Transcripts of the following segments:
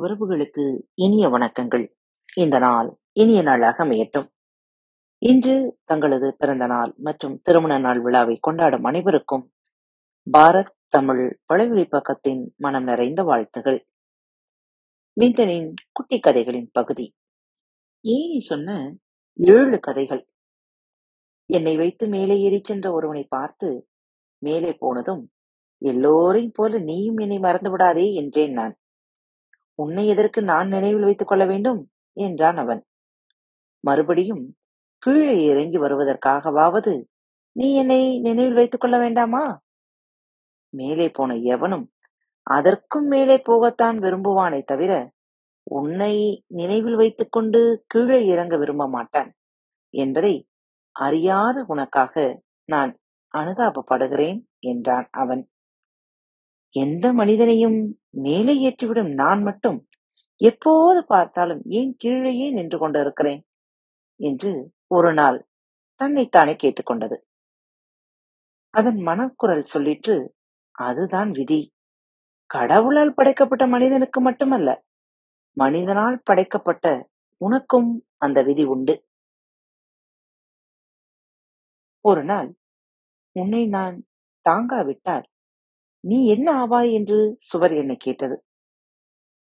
உறவுகளுக்கு இனிய வணக்கங்கள். இந்த நாள் இனிய நாளாக அமையட்டும். இன்று தங்களது பிறந்த நாள் மற்றும் திருமண நாள் விழாவை கொண்டாடும் அனைவருக்கும் பாரத் தமிழ் வலைவழி பக்கத்தின் மனம் நிறைந்த வாழ்த்துகள். விந்தனின் குட்டி கதைகளின் பகுதி ஏனி சொன்ன ஏழு கதைகள் என்னை வைத்து மேலே ஏறிச் சென்ற ஒருவனை பார்த்து மேலே போனதும் எல்லோரையும் போல நீயும் என்னை மறந்து விடாதே என்றேன் நான் உன்னை எதற்கு நான் நினைவில் வைத்துக் கொள்ள வேண்டும்? என்றான் அவன். மறுபடியும் கீழே இறங்கி வருவதற்காகவாவது நீ என்னை நினைவில் வைத்துக் கொள்ள வேண்டாமா? மேலே போன எவனும் அதற்கும் மேலே போகத்தான் விரும்புவானே தவிர உன்னை நினைவில் வைத்துக் கொண்டு கீழே இறங்க விரும்ப மாட்டான் என்பதை அறியாத உனக்காக நான் அனுதாபப்படுகிறேன் என்றான் அவன். எந்த மனிதனையும் மேலே ஏற்றிவிடும் நான் மட்டும் எப்போது பார்த்தாலும் ஏன் கீழேயே நின்று கொண்டிருக்கிறேன்? என்று ஒரு நாள் தன்னைத்தானே கேட்டுக்கொண்டது. அதன் மனக்குரல் சொல்லிற்று அதுதான் விதி. கடவுளால் படைக்கப்பட்ட மனிதனுக்கு மட்டுமல்ல மனிதனால் படைக்கப்பட்ட உனக்கும் அந்த விதி உண்டு. ஒரு நாள் உன்னை நான் தாங்காவிட்டால் நீ என்ன ஆவாய் என்று சுவர் என்னை கேட்டது.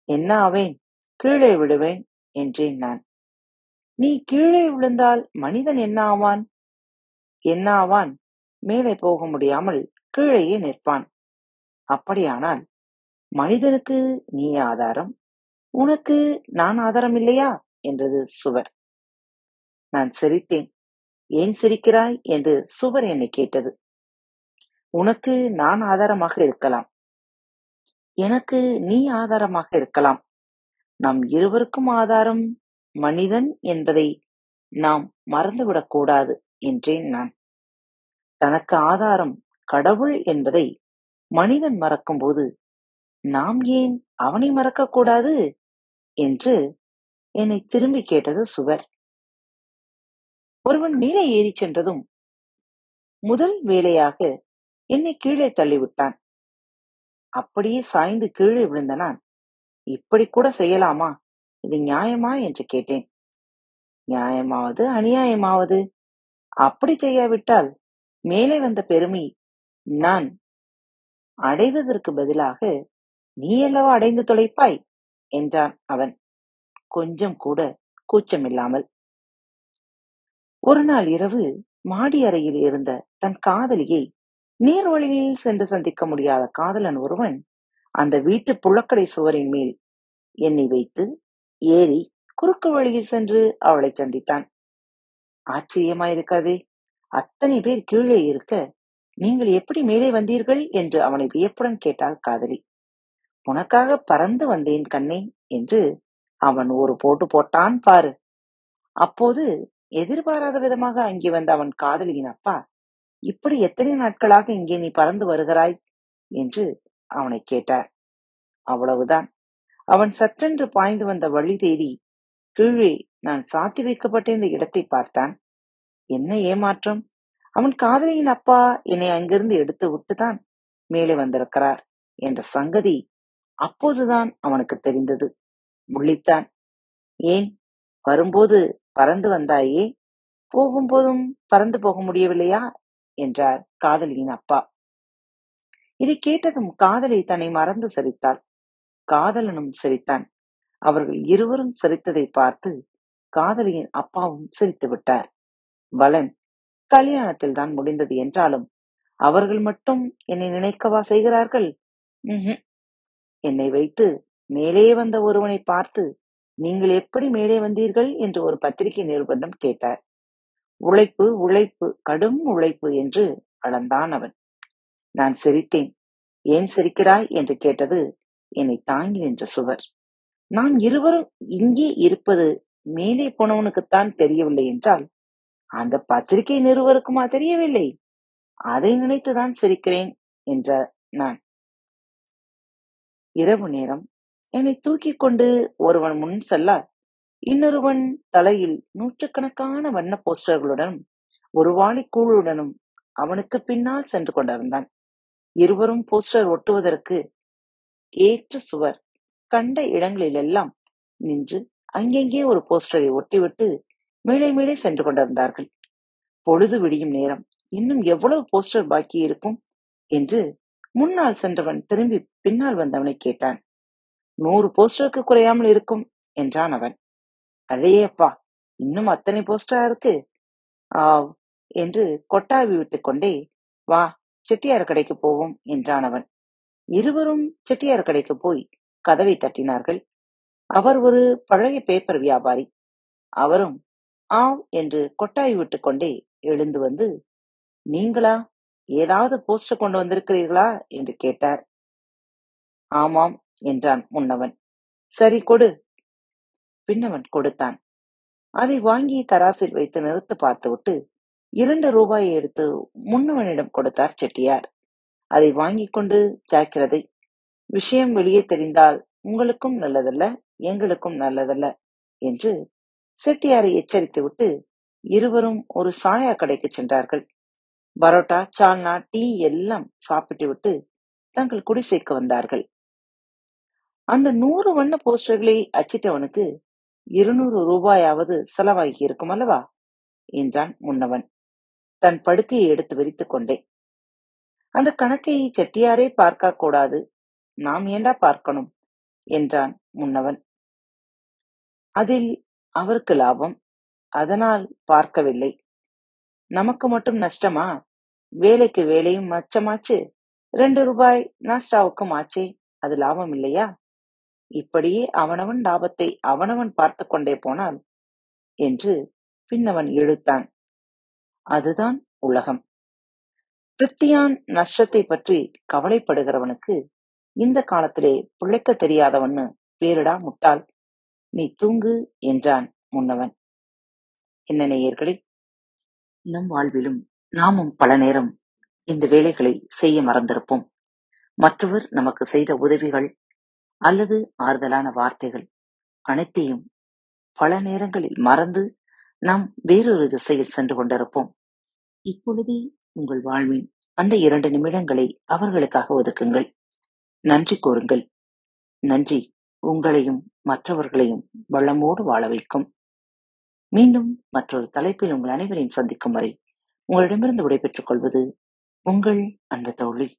என்ன ஆவேன்? கீழே விடுவேன் என்றேன் நான். நீ கீழே விழுந்தால் மனிதன் என்ன ஆவான்? என்ன ஆவான்? மேலே போக முடியாமல் கீழேயே நிற்பான். அப்படியானால் மனிதனுக்கு நீ ஆதாரம்? உனக்கு நான் ஆதாரம் இல்லையா? என்றது சுவர். நான் சிரித்தேன். ஏன் சிரிக்கிறாய்? என்று சுவர் என்னை கேட்டது. உனக்கு நான் ஆதாரமாக இருக்கலாம். எனக்கு நீ ஆதாரமாக இருக்கலாம். நம் இருவருக்கும் ஆதாரம் மனிதன் என்பதை நாம் மறந்துவிடக் கூடாது என்றேன் நான். தனக்கு ஆதாரம் கடவுள் என்பதை மனிதன் மறக்கும்போது நாம் ஏன் அவனை மறக்கக்கூடாது என்று என்னை திரும்பி கேட்டது சுவர். ஒருவன் மேலே ஏறிச் சென்றதும் முதல் வேலையாக என்னை கீழே தள்ளிவிட்டான். அப்படியே சாய்ந்து கீழே விழுந்த நான் இப்படி கூட செய்யலாமா? இது நியாயமா? என்று கேட்டேன். நியாயமாவது அநியாயமாவது. அப்படி செய்யாவிட்டால் மேலே வந்த பெருமை நான் அடைவதற்கு பதிலாக நீ அல்லவா அடைந்து தொலைப்பாய்? என்றான் அவன். கொஞ்சம் கூட கூச்சமில்லாமல் ஒரு நாள் இரவு மாடி அறையில் இருந்த தன் காதலியை நீர் வழியில் சென்று சந்திக்க முடியாத காதலன் ஒருவன் அந்த வீட்டு புழக்கடை சுவரின் மேல் என்னை வைத்து ஏறி குறுக்கு வழியில் சென்று அவளை சந்தித்தான். ஆச்சரியமாயிருக்காதே அத்தனை பேர் கீழே இருக்க நீங்கள் எப்படி மேலே வந்தீர்கள் என்று அவனை வியப்புடன் கேட்டாள் காதலி. உனக்காக பறந்து வந்தேன் கண்ணே என்று அவன் ஒரு போட்டு போட்டான் பாரு. அப்போது எதிர்பாராத விதமாக அங்கே வந்த அவன் காதலியின் அப்பா இப்படி எத்தனை நாட்களாக இங்கே நீ பறந்து வருகிறாய்? என்று அவனை கேட்டார். அவ்வளவுதான். அவன் சற்றென்று பாய்ந்து வந்த வழி தேடி கீழே நான் சாத்தி வைக்கப்பட்டிருந்த இடத்தை பார்த்தான். என்ன ஏமாற்றம்? அவன் காதலியின் அப்பா என்னை அங்கிருந்து எடுத்து விட்டுதான் மேலே வந்திருக்கிறார் என்ற சங்கதி அப்போதுதான் அவனுக்கு தெரிந்தது. முள்ளித்தான். ஏன்? வரும்போது பறந்து வந்தாயே? போகும்போதும் பறந்து போக முடியவில்லையா? என்றார் காதலியின் அப்பா. இதை கேட்டதும் காதலி தன்னை மறந்து சிரித்தாள். காதலனும் சிரித்தான். அவர்கள் இருவரும் சிரித்ததை பார்த்து காதலியின் அப்பாவும் சிரித்து விட்டார். பலன் கல்யாணத்தில் தான் முடிந்தது என்றாலும் அவர்கள் மட்டும் என்னை நினைக்கவா செய்கிறார்கள்? என்னை வைத்து மேலே வந்த ஒருவனை பார்த்து நீங்கள் எப்படி மேலே வந்தீர்கள்? என்று ஒரு பத்திரிகை நிருபரிடம் கேட்டார். உழைப்பு உழைப்பு கடும் உழைப்பு என்று அளந்தான் அவன். நான் சிரித்தேன். ஏன் சிரிக்கிறாய்? என்று கேட்டது என்னை தாங்கி நின்ற சுவர். நாம் இருவரும் இங்கே இருப்பது மேலே போனவனுக்குத்தான் தெரியவில்லை என்றால் அந்த பத்திரிகை நிறுவருக்குமா தெரியவில்லை? அதை நினைத்துதான் சிரிக்கிறேன் என்ற நான். இரவு நேரம். என்னை தூக்கிக் கொண்டு ஒருவன் முன் செல்ல இன்னொருவன் தலையில் நூற்றுக்கணக்கான வண்ண போஸ்டர்களுடனும் ஒரு வாளி கூழுடனும் அவனுக்கு பின்னால் சென்று கொண்டிருந்தான். இருவரும் போஸ்டர் ஒட்டுவதற்கு ஏற்ற சுவர் கண்ட இடங்களிலெல்லாம் நின்று அங்கெங்கே ஒரு போஸ்டரை ஒட்டிவிட்டு மேலே மேலே சென்று கொண்டிருந்தார்கள். பொழுது விடியும் நேரம். இன்னும் எவ்வளவு போஸ்டர் பாக்கி இருக்கும்? என்று முன்னால் சென்றவன் திரும்பி பின்னால் வந்தவனை கேட்டான். நூறு போஸ்டருக்கு குறையாமல் இருக்கும் என்றான் அவன். அடேயப்பா இன்னும் அத்தனை போஸ்டரா இருக்கு. ஆவ் என்று கொட்டாவி விட்டுக் கொண்டே வா செட்டியார் கடைக்கு போவோம் என்றான் அவன். இருவரும் செட்டியார் கடைக்கு போய் கதவை தட்டினார்கள். அவர் ஒரு பழைய பேப்பர் வியாபாரி. அவரும் ஆவ் என்று கொட்டாய் விட்டுக் கொண்டே எழுந்து வந்து நீங்களா? ஏதாவது போஸ்டர் கொண்டு வந்திருக்கிறீர்களா? என்று கேட்டார். ஆமாம் என்றான் முன்னவன். சரி கொடு. பின்னவன் கொடுத்தான். அதை வாங்கி தராசில் வைத்து நிறுத்து பார்த்துவிட்டு இரண்டு ரூபாயை எடுத்து முன்னவனிடம் கொடுத்தார் செட்டியார். அதை வாங்கிக் கொண்டு ஜாக்கிரதை விஷயம் வெளியே தெரிந்தால் உங்களுக்கும் நல்லதல்ல எங்களுக்கும் நல்லதல்ல என்று செட்டியாரை எச்சரித்துவிட்டு இருவரும் ஒரு சாயா கடைக்கு சென்றார்கள். பரோட்டா சால்னா டீ எல்லாம் சாப்பிட்டு விட்டு தங்கள் குடிசைக்கு வந்தார்கள். அந்த நூறு வண்ண போஸ்டர்களை அச்சிட்டவனுக்கு இருநூறு ரூபாயாவது செலவாகி இருக்கும் அல்லவா? என்றான் முன்னவன். தன் படுக்கையை எடுத்து விரித்துக் கொண்டே. அந்த கணக்கை செட்டியாரே பார்க்க கூடாது. நாம் ஏண்டா பார்க்கணும்? என்றான் முன்னவன். அதில் அவருக்கு லாபம். அதனால் பார்க்கவில்லை. நமக்கு மட்டும் நஷ்டமா? வேலைக்கு வேலையும் மச்சமாச்சு ரெண்டு ரூபாய் நாஸ்டாவுக்கும் ஆச்சே. அது லாபம் இல்லையா? இப்படியே அவனவன் லாபத்தை அவனவன் பார்த்து கொண்டே போனால் என்று பின்னவன் இழுத்தான் அதுதான் உலகம். பிரித்தியான் நஷ்டத்தை பற்றி கவலைப்படுகிறவனுக்கு இந்த காலத்திலே பிழைக்க தெரியாதவன்னு பேரிடா முட்டாள். நீ தூங்கு என்றான் முன்னவன். என்ன நேயர்களே நம் வாழ்விலும் நாமும் பல நேரம் இந்த வேலைகளை செய்ய மறந்திருப்போம். மற்றவர் நமக்கு செய்த உதவிகள் அல்லது ஆறுதலான வார்த்தைகள் அனைத்தையும் பல நேரங்களில் மறந்து நாம் வேறொரு திசையில் சென்று கொண்டிருப்போம். இப்பொழுதே உங்கள் வாழ்வின் அந்த இரண்டு நிமிடங்களை அவர்களுக்காக ஒதுக்குங்கள். நன்றி கூறுங்கள். நன்றி. உங்களையும் மற்றவர்களையும் வளமோடு வாழ வைக்கும். மீண்டும் மற்றொரு தலைப்பில் உங்கள் அனைவரையும் சந்திக்கும் வரை உங்களிடமிருந்து விடைபெற்றுக் கொள்வது உங்கள் அன்பு தோழி.